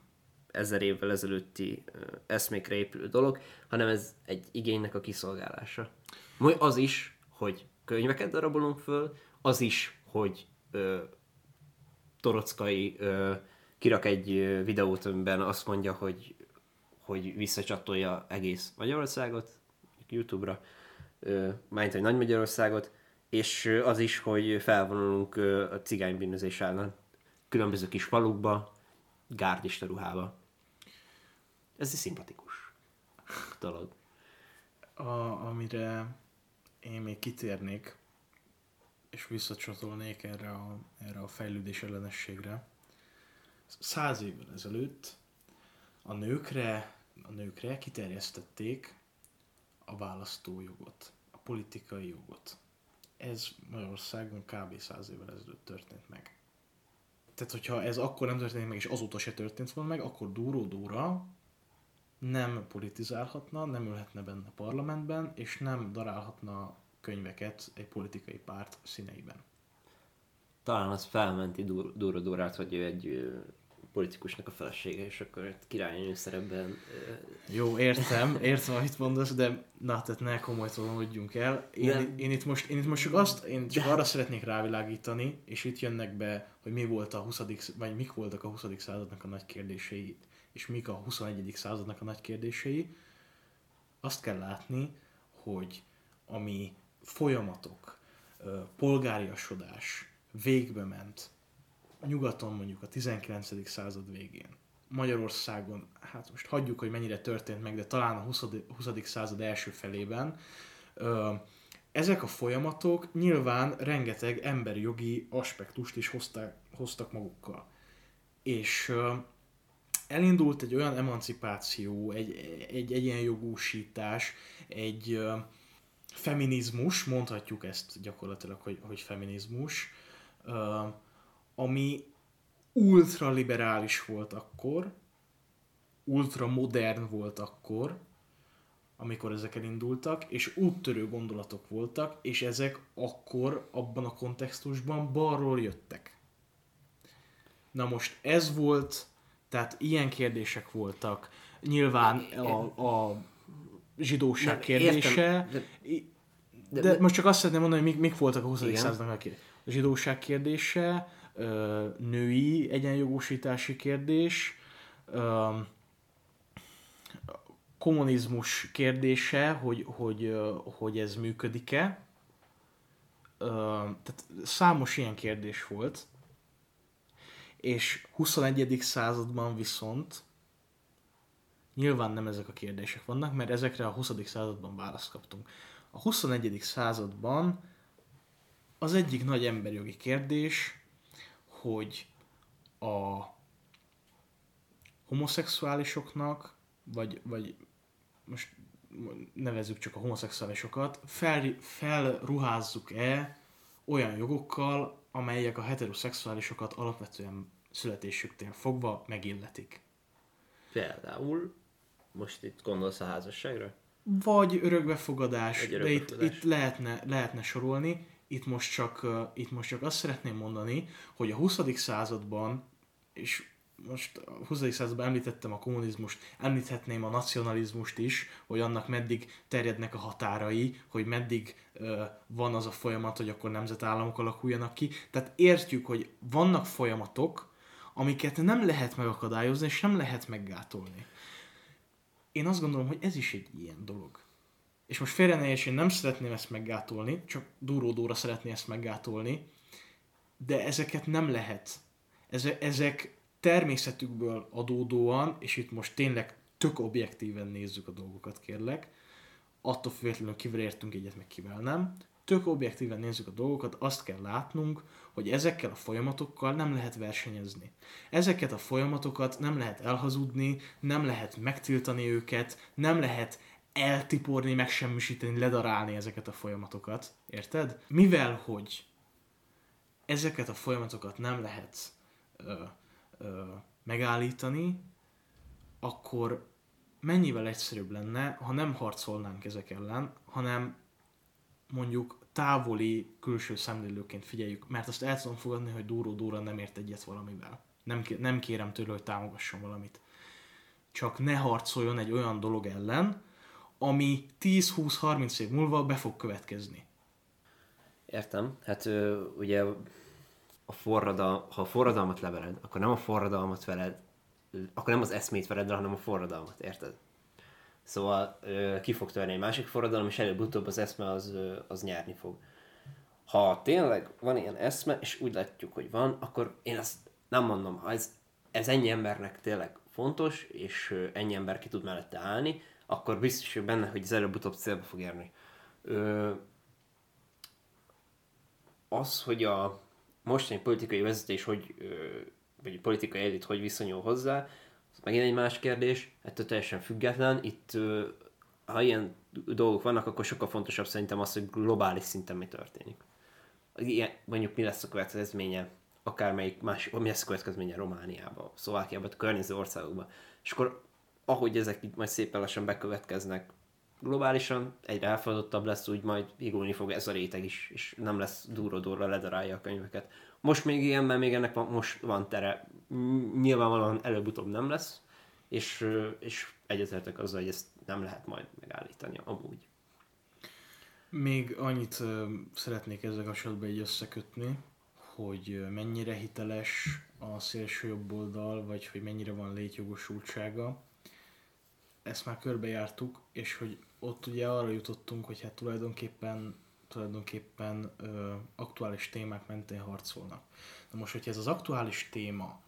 Speaker 2: ezer évvel ezelőtti eszmékre épülő dolog, hanem ez egy igénynek a kiszolgálása. Majd az is, hogy könyveket darabolunk föl, az is, hogy ö, Torockai ö, kirak egy videót, amiben azt mondja, hogy, hogy visszacsatolja egész Magyarországot, YouTube-ra, majd egy Nagy Magyarországot, és az is, hogy felvonulunk a cigánybűnözés ellen különböző kis falukba, gárdista ruhába. Ez egy szimpatikus dolog.
Speaker 1: A, amire én még kitérnék, és visszacsatolnék erre a, erre a fejlődés ellenességre. Száz évvel ezelőtt a nőkre, a nőkre kiterjesztették a választójogot, a politikai jogot. Ez Magyarországon kb. száz évvel ezelőtt történt meg. Tehát, hogyha ez akkor nem történt meg, és azóta se történt volna meg, akkor Dúró Dóra nem politizálhatna, nem ülhetne benne a parlamentben, és nem darálhatna könyveket egy politikai párt színeiben.
Speaker 2: Talán az felmenti Duro Durát, hogy ő egy politikusnak a felesége, és akkor királynő szerepben
Speaker 1: Jó, értem, értem, amit mondasz, de na, tehát ne komolytalanodjunk el. Én,
Speaker 2: Nem.
Speaker 1: én, itt most, én itt most csak azt, én csak arra szeretnék rávilágítani, és itt jönnek be, hogy mi volt a 20. vagy mik voltak a 20. századnak a nagy kérdései, és mik a 21. századnak a nagy kérdései. Azt kell látni, hogy ami folyamatok, polgáriasodás végbe ment, nyugaton mondjuk a 19. század végén, Magyarországon, hát most hagyjuk, hogy mennyire történt meg, de talán a 20. 20. század első felében, ezek a folyamatok nyilván rengeteg emberi jogi aspektust is hozták, hoztak magukkal. És elindult egy olyan emancipáció, egy, egy egyenjogúsítás, egy feminizmus, mondhatjuk ezt gyakorlatilag, hogy, hogy feminizmus, ami ultraliberális volt akkor, ultramodern volt akkor, amikor ezek elindultak, és úttörő gondolatok voltak, és ezek akkor abban a kontextusban balról jöttek. Na most ez volt, tehát ilyen kérdések voltak. Nyilván a, a zsidóság kérdése,
Speaker 2: de- de-
Speaker 1: de, most csak azt szeretném mondani, hogy mik, mik voltak a 20.
Speaker 2: Igen.
Speaker 1: századnak a zsidóság kérdése, női egyenjogosítási kérdés, kommunizmus kérdése, hogy, hogy, hogy ez működik-e. Tehát számos ilyen kérdés volt. És 21. században viszont nyilván nem ezek a kérdések vannak, mert ezekre a 20. században választ kaptunk. A 21. században az egyik nagy emberjogi kérdés, hogy a homoszexuálisoknak, vagy, vagy most nevezzük csak a homoszexuálisokat, fel, felruházzuk-e olyan jogokkal, amelyek a heteroszexuálisokat alapvetően születésüktől fogva megilletik.
Speaker 2: például Most itt gondolsz a házasságra?
Speaker 1: Vagy örökbefogadás,
Speaker 2: Vagy
Speaker 1: de itt,
Speaker 2: örökbefogadás.
Speaker 1: itt lehetne, lehetne sorolni. Itt most, csak, itt most csak azt szeretném mondani, hogy a 20. században, és most a 20. században említettem a kommunizmust, említhetném a nacionalizmust is, hogy annak meddig terjednek a határai, hogy meddig uh, van az a folyamat, hogy akkor nemzetállamok alakuljanak ki. Tehát értjük, hogy vannak folyamatok, amiket nem lehet megakadályozni, és nem lehet meggátolni. Én azt gondolom, hogy ez is egy ilyen dolog. És most félre ne érts, én nem szeretném ezt meggátolni, csak duródóra szeretné ezt meggátolni, de ezeket nem lehet. Eze- ezek természetükből adódóan, és itt most tényleg tök objektíven nézzük a dolgokat, kérlek, attól függetlenül kivel értünk egyet, meg kivel nem, tök objektíven nézzük a dolgokat, azt kell látnunk, hogy ezekkel a folyamatokkal nem lehet versenyezni. Ezeket a folyamatokat nem lehet elhazudni, nem lehet megtiltani őket, nem lehet eltiporni, megsemmisíteni, ledarálni ezeket a folyamatokat. Érted? Mivel, hogy ezeket a folyamatokat nem lehet ö, ö, megállítani, akkor mennyivel egyszerűbb lenne, ha nem harcolnánk ezek ellen, hanem mondjuk távoli külső szemlélőként figyeljük, mert azt el tudom fogadni, hogy Dúró Dóra nem ért egyet valamivel. Nem, nem kérem tőle, hogy támogasson valamit. Csak ne harcoljon egy olyan dolog ellen, ami 10-20-30 év múlva be fog következni.
Speaker 2: Értem. Hát ugye a forradal, ha a forradalmat leveled, akkor nem a forradalmat veled, akkor nem az eszmét veled le, hanem a forradalmat, érted? Szóval ki fog törni egy másik forradalom, és előbb-utóbb az eszme az, az nyerni fog. Ha tényleg van ilyen eszme, és úgy látjuk, hogy van, akkor én azt nem mondom, ha ez, ez ennyi embernek tényleg fontos, és ennyi ember ki tud mellette állni, akkor biztos vagyok benne, hogy ez előbb-utóbb célba fog érni. Ö, az, hogy a mostani politikai vezetés, hogy, ö, vagy a politikai elit hogy viszonyul hozzá, az megint egy más kérdés, ettől teljesen független. Itt, ö, ha ilyen dolgok vannak, akkor sokkal fontosabb szerintem az, hogy globális szinten mi történik. Ilyen, mondjuk mi lesz a következménye, akármelyik más, mi lesz a következménye Romániába, Szlovákiába, a környező országokban. És akkor, ahogy ezek itt majd szépen lassan bekövetkeznek, globálisan egyre elfogadottabb lesz, úgy majd igulni fog ez a réteg is, és nem lesz durva-durva ledarálja a könyveket. Most még ilyen, mert még ennek van, most van tere. Ny- Nyilvánvalóan előbb-utóbb nem lesz, és, és egyetértek azzal, hogy ezt nem lehet majd megállítani amúgy.
Speaker 1: Még annyit szeretnék ezzel kapcsolatban egy összekötni, hogy mennyire hiteles a szélső jobb oldal, vagy hogy mennyire van létjogosultsága. Ezt már körbejártuk, és hogy ott ugye arra jutottunk, hogy hát tulajdonképpen tulajdonképpen ö, aktuális témák mentén harcolnak. Na most, hogyha ez az aktuális téma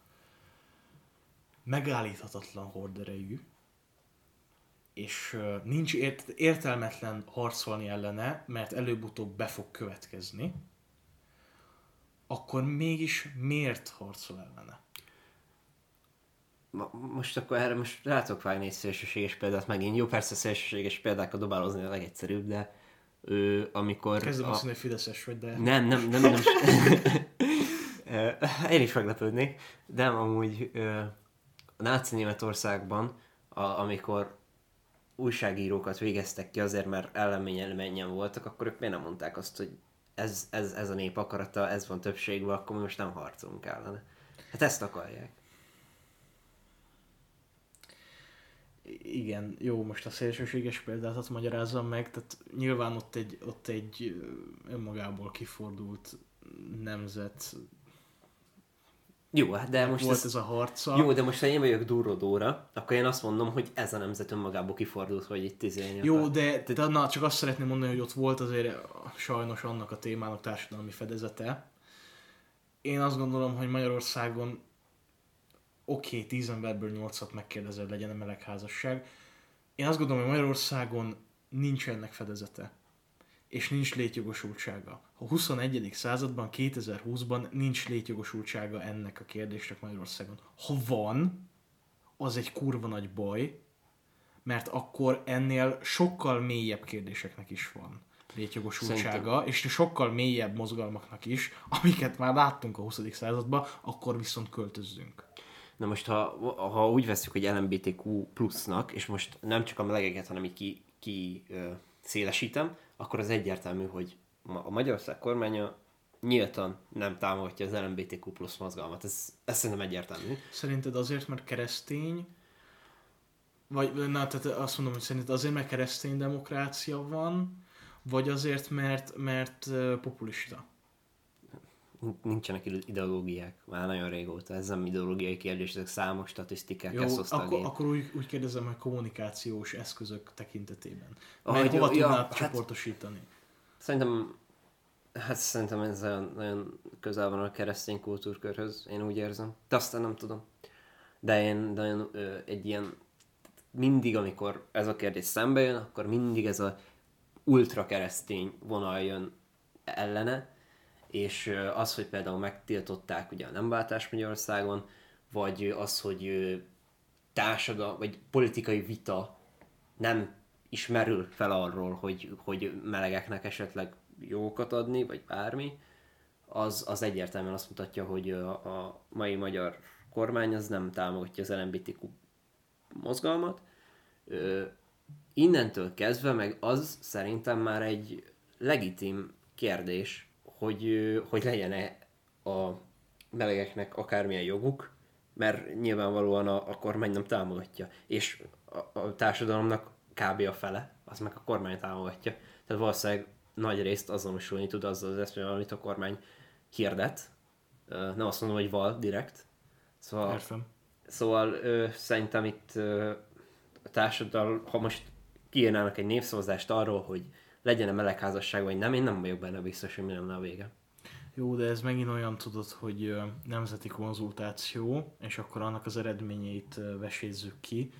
Speaker 1: megállíthatatlan horderejű, és nincs ért- értelmetlen harcolni ellene, mert előbb-utóbb be fog következni, akkor mégis miért harcol ellene?
Speaker 2: Most akkor erre most rátok vágni egy szélsőséges példát megint. Jó, persze szélsőséges példákat dobálozni a legegyszerűbb, de ő, amikor...
Speaker 1: Kezdem
Speaker 2: a-
Speaker 1: azt mondani, hogy fideszes vagy, de...
Speaker 2: Nem, nem, nem, nem. Én is meglepődnék, de amúgy a náci Németországban, a, amikor újságírókat végeztek ki azért, mert ellenményen voltak, akkor ők miért nem mondták azt, hogy ez, ez, ez a nép akarata, ez van többségben, akkor mi most nem harcolunk ellene. Hát ezt akarják.
Speaker 1: Igen, jó, most a szélsőséges példát hadd magyarázzam meg, tehát nyilván ott egy, ott egy önmagából kifordult nemzet
Speaker 2: Jó, hát de most
Speaker 1: volt
Speaker 2: ez,
Speaker 1: ez a harca.
Speaker 2: Jó, de most ha én vagyok Duró Dóra, akkor én azt mondom, hogy ez a nemzet önmagából kifordult, hogy itt izélni
Speaker 1: Jó,
Speaker 2: akar.
Speaker 1: de, de na, csak azt szeretném mondani, hogy ott volt azért sajnos annak a témának társadalmi fedezete. Én azt gondolom, hogy Magyarországon oké, okay, 10 emberből 8-at megkérdezed, legyen a melegházasság. Én azt gondolom, hogy Magyarországon nincs ennek fedezete. És nincs létjogosultsága. A 21. században, 2020-ban nincs létjogosultsága ennek a kérdésnek Magyarországon. Ha van, az egy kurva nagy baj, mert akkor ennél sokkal mélyebb kérdéseknek is van létjogosultsága, és sokkal mélyebb mozgalmaknak is, amiket már láttunk a 20. században, akkor viszont költözzünk.
Speaker 2: Na most, ha, ha úgy veszük, hogy LMBTQ plusznak, és most nem csak a melegeket, hanem így ki, ki ö, szélesítem, akkor az egyértelmű, hogy a Magyarország kormánya nyíltan nem támogatja az LMBTQ plusz mozgalmat. Ez, ez szerintem egyértelmű.
Speaker 1: Szerinted azért, mert keresztény, vagy na, tehát azt mondom, hogy szerinted azért, mert keresztény demokrácia van, vagy azért, mert, mert populista?
Speaker 2: Nincsenek ideológiák, már nagyon régóta. Ez nem ideológiai kérdés, ezek számos statisztikák
Speaker 1: Jó,
Speaker 2: ezt
Speaker 1: akkor, akkor úgy, úgy kérdezem, hogy kommunikációs eszközök tekintetében.
Speaker 2: Ah,
Speaker 1: Mert
Speaker 2: hogy
Speaker 1: hova
Speaker 2: jó, ja, hát-
Speaker 1: csoportosítani?
Speaker 2: Szerintem, hát szerintem ez nagyon, nagyon közel van a keresztény kultúrkörhöz, én úgy érzem. De aztán nem tudom. De én nagyon ö, egy ilyen, mindig amikor ez a kérdés szembe jön, akkor mindig ez a ultra keresztény vonal jön ellene, és az, hogy például megtiltották ugye a nemváltás Magyarországon, vagy az, hogy társadalmi, vagy politikai vita nem ismerül fel arról, hogy, hogy melegeknek esetleg jókat adni, vagy bármi, az, az egyértelműen azt mutatja, hogy a, a mai magyar kormány az nem támogatja az LMBTQ mozgalmat. Ö, innentől kezdve meg az szerintem már egy legitim kérdés, hogy, hogy legyen-e a melegeknek akármilyen joguk, mert nyilvánvalóan a, a kormány nem támogatja. És a, a társadalomnak kb. a fele, az meg a kormány támogatja. Tehát valószínűleg nagy részt azonosulni tud azzal az eszmével, amit a kormány hirdet. Nem azt mondom, hogy val direkt. Szóval,
Speaker 1: Értem.
Speaker 2: szóval ö, szerintem itt ö, a társadalom, ha most kiírnának egy népszavazást arról, hogy legyen-e melegházasság, vagy nem, én nem vagyok benne biztos, hogy mi lenne a vége.
Speaker 1: Jó, de ez megint olyan tudod, hogy nemzeti konzultáció, és akkor annak az eredményeit vesézzük ki.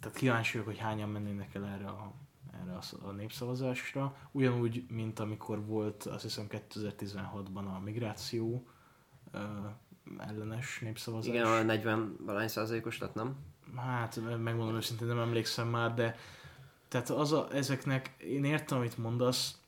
Speaker 1: Tehát kíváncsi vagyok, hogy hányan mennének el erre a, erre a, sz- a népszavazásra. Ugyanúgy, mint amikor volt azt hiszem 2016-ban a migráció ellenes népszavazás.
Speaker 2: Igen, a 40 valány százalékos lett, nem?
Speaker 1: Hát, megmondom őszintén, nem emlékszem már, de tehát az a, ezeknek, én értem, amit mondasz,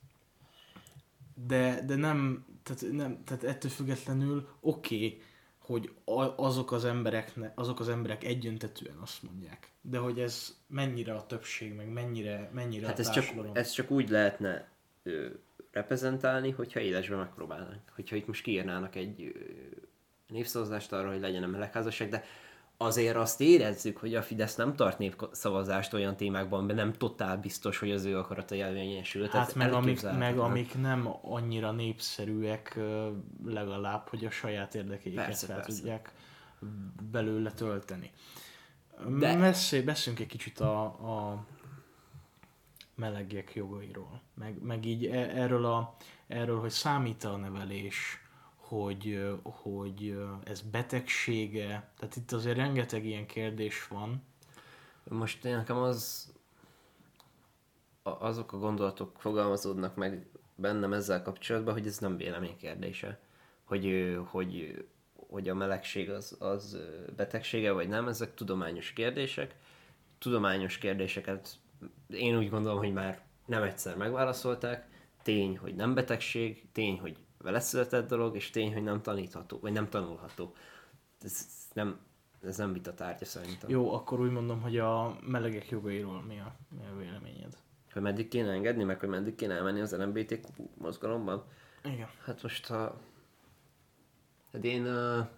Speaker 1: de, de nem, tehát, nem, tehát ettől függetlenül oké, okay, hogy a, azok az emberek, azok az emberek egyöntetően azt mondják. De hogy ez mennyire a többség, meg mennyire, mennyire
Speaker 2: Hát
Speaker 1: a
Speaker 2: ez csak, ez csak úgy lehetne ö, reprezentálni, hogyha élesben megpróbálnánk. Hogyha itt most kiírnának egy ö, népszavazást arra, hogy legyen a melegházasság, de azért azt érezzük, hogy a Fidesz nem tart népszavazást olyan témákban, mert nem totál biztos, hogy az ő akarata érvényesül.
Speaker 1: Hát
Speaker 2: Tehát
Speaker 1: meg amik, meg amik nem annyira népszerűek legalább, hogy a saját érdekeiket
Speaker 2: Persze,
Speaker 1: fel
Speaker 2: persze.
Speaker 1: tudják belőle tölteni.
Speaker 2: De-.
Speaker 1: Beszélj, beszéljünk egy kicsit a, a melegiek jogairól. Meg, meg így e- erről, a, erről, hogy számít a nevelés, hogy, hogy ez betegsége. Tehát itt azért rengeteg ilyen kérdés van.
Speaker 2: Most én nekem az azok a gondolatok fogalmazódnak meg bennem ezzel kapcsolatban, hogy ez nem vélemény kérdése. Hogy, hogy, hogy a melegség az, az betegsége, vagy nem, ezek tudományos kérdések. Tudományos kérdéseket én úgy gondolom, hogy már nem egyszer megválaszolták. Tény, hogy nem betegség, tény, hogy vele született dolog, és tény, hogy nem tanítható, vagy nem tanulható. Ez nem, ez nem vita tárgya szerintem.
Speaker 1: Jó, akkor úgy mondom, hogy a melegek jogairól mi a, mi a véleményed?
Speaker 2: Hogy meddig kéne engedni, meg hogy meddig kéne elmenni az LMBTQ mozgalomban.
Speaker 1: Igen.
Speaker 2: Hát most ha... Hát én a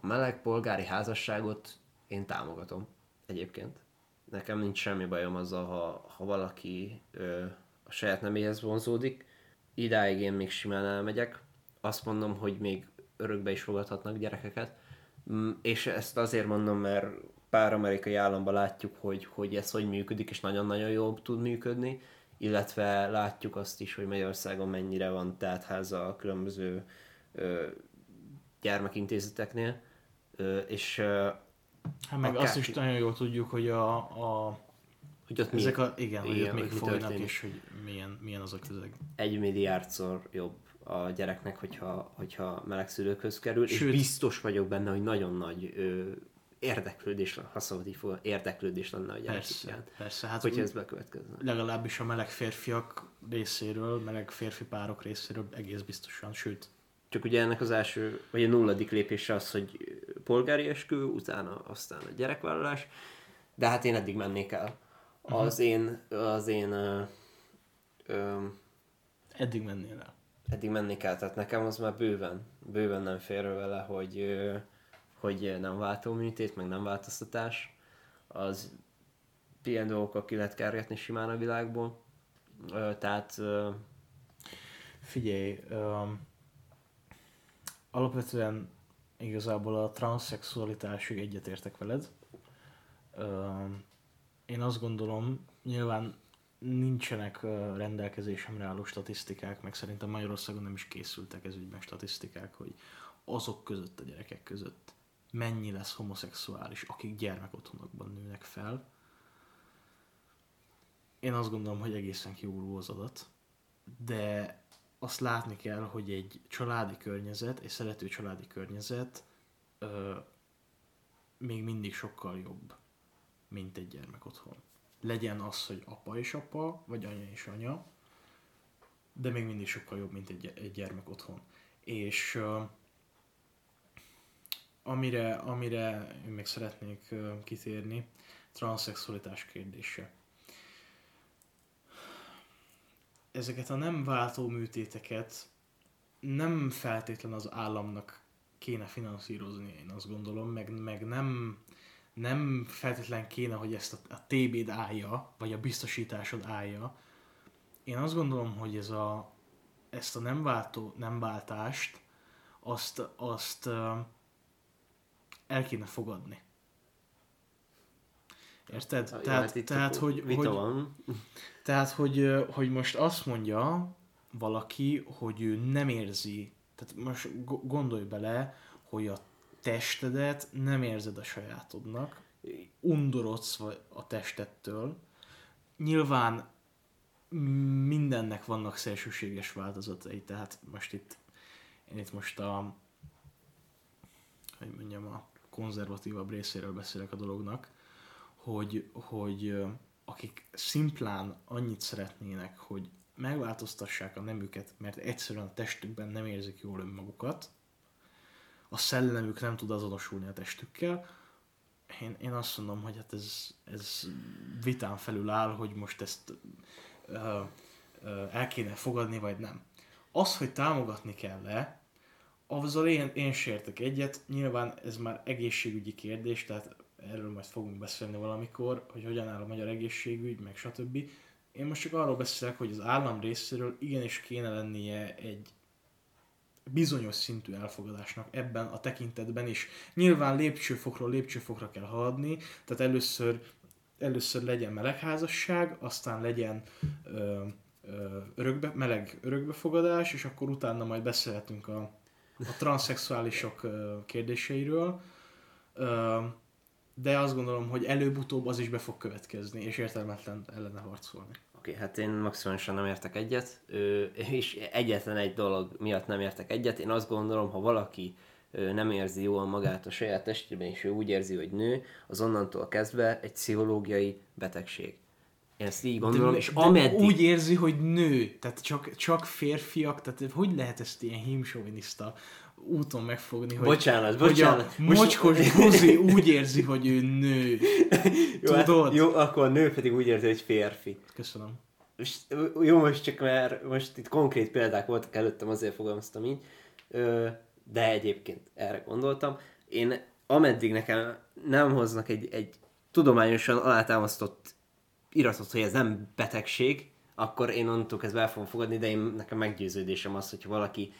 Speaker 2: meleg polgári házasságot én támogatom egyébként. Nekem nincs semmi bajom azzal, ha, ha valaki ö, a saját neméhez vonzódik. Idáig én még simán elmegyek. Azt mondom, hogy még örökbe is fogadhatnak gyerekeket. Mm, És ezt azért mondom, mert pár amerikai államban látjuk, hogy, hogy ez hogy működik, és nagyon-nagyon jól tud működni, illetve látjuk azt is, hogy Magyarországon mennyire van teltháza a különböző ö, gyermekintézeteknél, ö, és ö,
Speaker 1: Hát meg
Speaker 2: Akár-
Speaker 1: azt is nagyon jól tudjuk, hogy a, a
Speaker 2: hogy ott
Speaker 1: ezek
Speaker 2: mi,
Speaker 1: a, igen, hogy
Speaker 2: igen,
Speaker 1: ott még
Speaker 2: hogy mi
Speaker 1: folynak,
Speaker 2: történik.
Speaker 1: és hogy milyen, milyen az a közeg.
Speaker 2: egy milliárdszor jobb a gyereknek, hogyha, hogyha meleg szülőkhöz kerül, Sőt. És biztos vagyok benne, hogy nagyon nagy ö, érdeklődés, ha szabad így fogal- érdeklődés lenne a gyerek
Speaker 1: Persze,
Speaker 2: iránt,
Speaker 1: persze. Hát
Speaker 2: hogyha
Speaker 1: úgy-
Speaker 2: ez bekövetkezne.
Speaker 1: legalábbis a meleg férfiak részéről, meleg férfi párok részéről egész biztosan, sőt,
Speaker 2: Csak ugye ennek az első, vagy a nulladik lépése az, hogy polgári eskü, utána aztán a gyerekvállalás, de hát én eddig mennék el. Az én, az én ö, ö,
Speaker 1: Eddig mennél el.
Speaker 2: eddig mennék el, tehát nekem az már bőven, bőven nem fér vele, hogy, ö, hogy nem váltóműtét, meg nem változtatás. Az ilyen dolgokkal ki lehet kergetni simán a világból. Ö, tehát ö,
Speaker 1: Figyelj, um, alapvetően igazából a transzexualitásig egyetértek veled. Um, én azt gondolom, nyilván nincsenek rendelkezésemre álló statisztikák, meg szerintem Magyarországon nem is készültek ez ügyben statisztikák, hogy azok között, a gyerekek között mennyi lesz homoszexuális, akik gyermekotthonokban nőnek fel. Én azt gondolom, hogy egészen kiugró az adat, de azt látni kell, hogy egy családi környezet, egy szerető családi környezet ö, még mindig sokkal jobb, mint egy gyermek otthon. Legyen az, hogy apa és apa, vagy anya és anya, de még mindig sokkal jobb, mint egy, egy gyermek otthon. És ö, amire, amire én még szeretnék ö, kitérni, transzexualitás kérdése. ezeket a nem váltó műtéteket nem feltétlen az államnak kéne finanszírozni, én azt gondolom, meg, meg nem, nem feltétlen kéne, hogy ezt a, a TB-d állja, vagy a biztosításod állja. Én azt gondolom, hogy ez a, ezt a nem, váltó, nem váltást, azt, azt el kéne fogadni. Érted?
Speaker 2: Jó,
Speaker 1: tehát,
Speaker 2: hát
Speaker 1: tehát, hogy,
Speaker 2: vita
Speaker 1: hogy,
Speaker 2: van.
Speaker 1: tehát, hogy, hogy most azt mondja valaki, hogy ő nem érzi, tehát most go- gondolj bele, hogy a testedet nem érzed a sajátodnak, undorodsz a testettől. Nyilván mindennek vannak szélsőséges változatai, tehát most itt, én itt most a, hogy mondjam, a konzervatívabb részéről beszélek a dolognak, hogy, hogy akik szimplán annyit szeretnének, hogy megváltoztassák a nemüket, mert egyszerűen a testükben nem érzik jól önmagukat, a szellemük nem tud azonosulni a testükkel, én, én azt mondom, hogy hát ez, ez vitán felül áll, hogy most ezt ö, ö, el kéne fogadni, vagy nem. Az, hogy támogatni kell-e, azzal én, én sértek egyet, nyilván ez már egészségügyi kérdés, tehát erről majd fogunk beszélni valamikor, hogy hogyan áll a magyar egészségügy, meg stb. Én most csak arról beszélek, hogy az állam részéről igenis kéne lennie egy bizonyos szintű elfogadásnak ebben a tekintetben is. Nyilván lépcsőfokról lépcsőfokra kell haladni, tehát először, először legyen melegházasság, aztán legyen ö, ö, örökbe, meleg örökbefogadás, és akkor utána majd beszélhetünk a, a transzexuálisok kérdéseiről. Ö, de azt gondolom, hogy előbb-utóbb az is be fog következni, és értelmetlen ellene harcolni.
Speaker 2: Oké, okay, hát én maximálisan nem értek egyet, és egyetlen egy dolog miatt nem értek egyet. Én azt gondolom, ha valaki nem érzi jól magát a saját testében, és ő úgy érzi, hogy nő, az onnantól kezdve egy pszichológiai betegség. Én ezt így gondolom,
Speaker 1: de,
Speaker 2: és
Speaker 1: de
Speaker 2: ameddig...
Speaker 1: úgy érzi, hogy nő, tehát csak, csak férfiak, tehát hogy lehet ezt ilyen hímsoviniszta úton megfogni, hogy,
Speaker 2: Bocsánat,
Speaker 1: hogy
Speaker 2: bocsánat.
Speaker 1: a
Speaker 2: Most-
Speaker 1: mocskos buzi úgy érzi, hogy ő nő.
Speaker 2: jó, hát,
Speaker 1: tudod?
Speaker 2: jó, akkor a nő pedig úgy érzi, hogy férfi.
Speaker 1: Köszönöm.
Speaker 2: Most, jó, most csak már most itt konkrét példák voltak előttem, azért fogalmaztam így, de egyébként erre gondoltam. Én ameddig nekem nem hoznak egy, egy tudományosan alátámasztott iratot, hogy ez nem betegség, akkor én onnantól kezdve el fogom fogadni, de én, nekem meggyőződésem az, hogyha valaki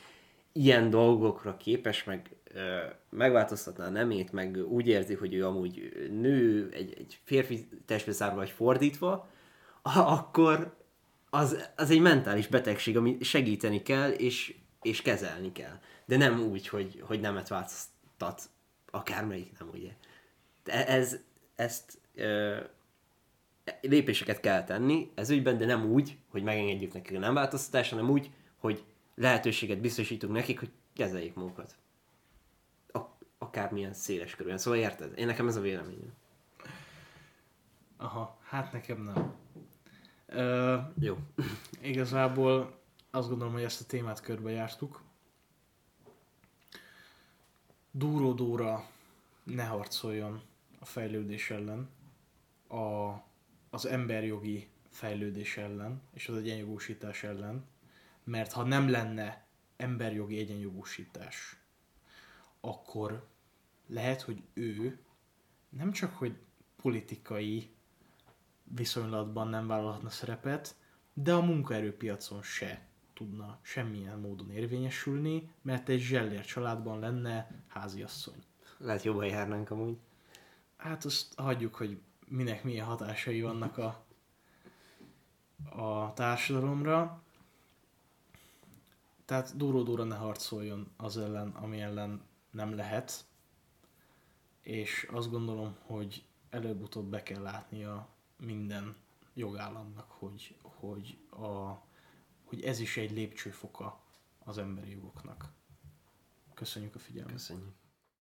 Speaker 2: ilyen dolgokra képes, meg ö, megváltoztatná a nemét, meg úgy érzi, hogy ő amúgy nő, egy, egy férfi testbe zárva, vagy fordítva, akkor az, az egy mentális betegség, ami segíteni kell, és, és kezelni kell. De nem úgy, hogy, hogy nemet változtat akármelyik, nem ugye. De ez, ezt ö, lépéseket kell tenni ez ügyben, de nem úgy, hogy megengedjük nekik a nem változtatás, hanem úgy, hogy lehetőséget biztosítunk nekik, hogy kezeljék magukat. Ak- akármilyen széles körülön. Szóval érted? Én nekem ez a véleményem.
Speaker 1: Aha, hát nekem nem. Ö,
Speaker 2: Jó.
Speaker 1: igazából azt gondolom, hogy ezt a témát körbejártuk. Dúró Dóra ne harcoljon a fejlődés ellen, a, az emberjogi fejlődés ellen, és az egyenjogúsítás ellen, mert ha nem lenne emberjogi egyenjogúsítás, akkor lehet, hogy ő nem csak, hogy politikai viszonylatban nem vállalhatna szerepet, de a munkaerőpiacon se tudna semmilyen módon érvényesülni, mert egy zsellér családban lenne háziasszony.
Speaker 2: Lehet jobban járnánk amúgy.
Speaker 1: Hát azt hagyjuk, hogy minek milyen hatásai vannak a, a társadalomra. Tehát duró ne harcoljon az ellen, ami ellen nem lehet. És azt gondolom, hogy előbb-utóbb be kell látnia minden jogállamnak, hogy, hogy, a, hogy ez is egy lépcsőfoka az emberi jogoknak. Köszönjük a figyelmet.
Speaker 2: Köszönjük.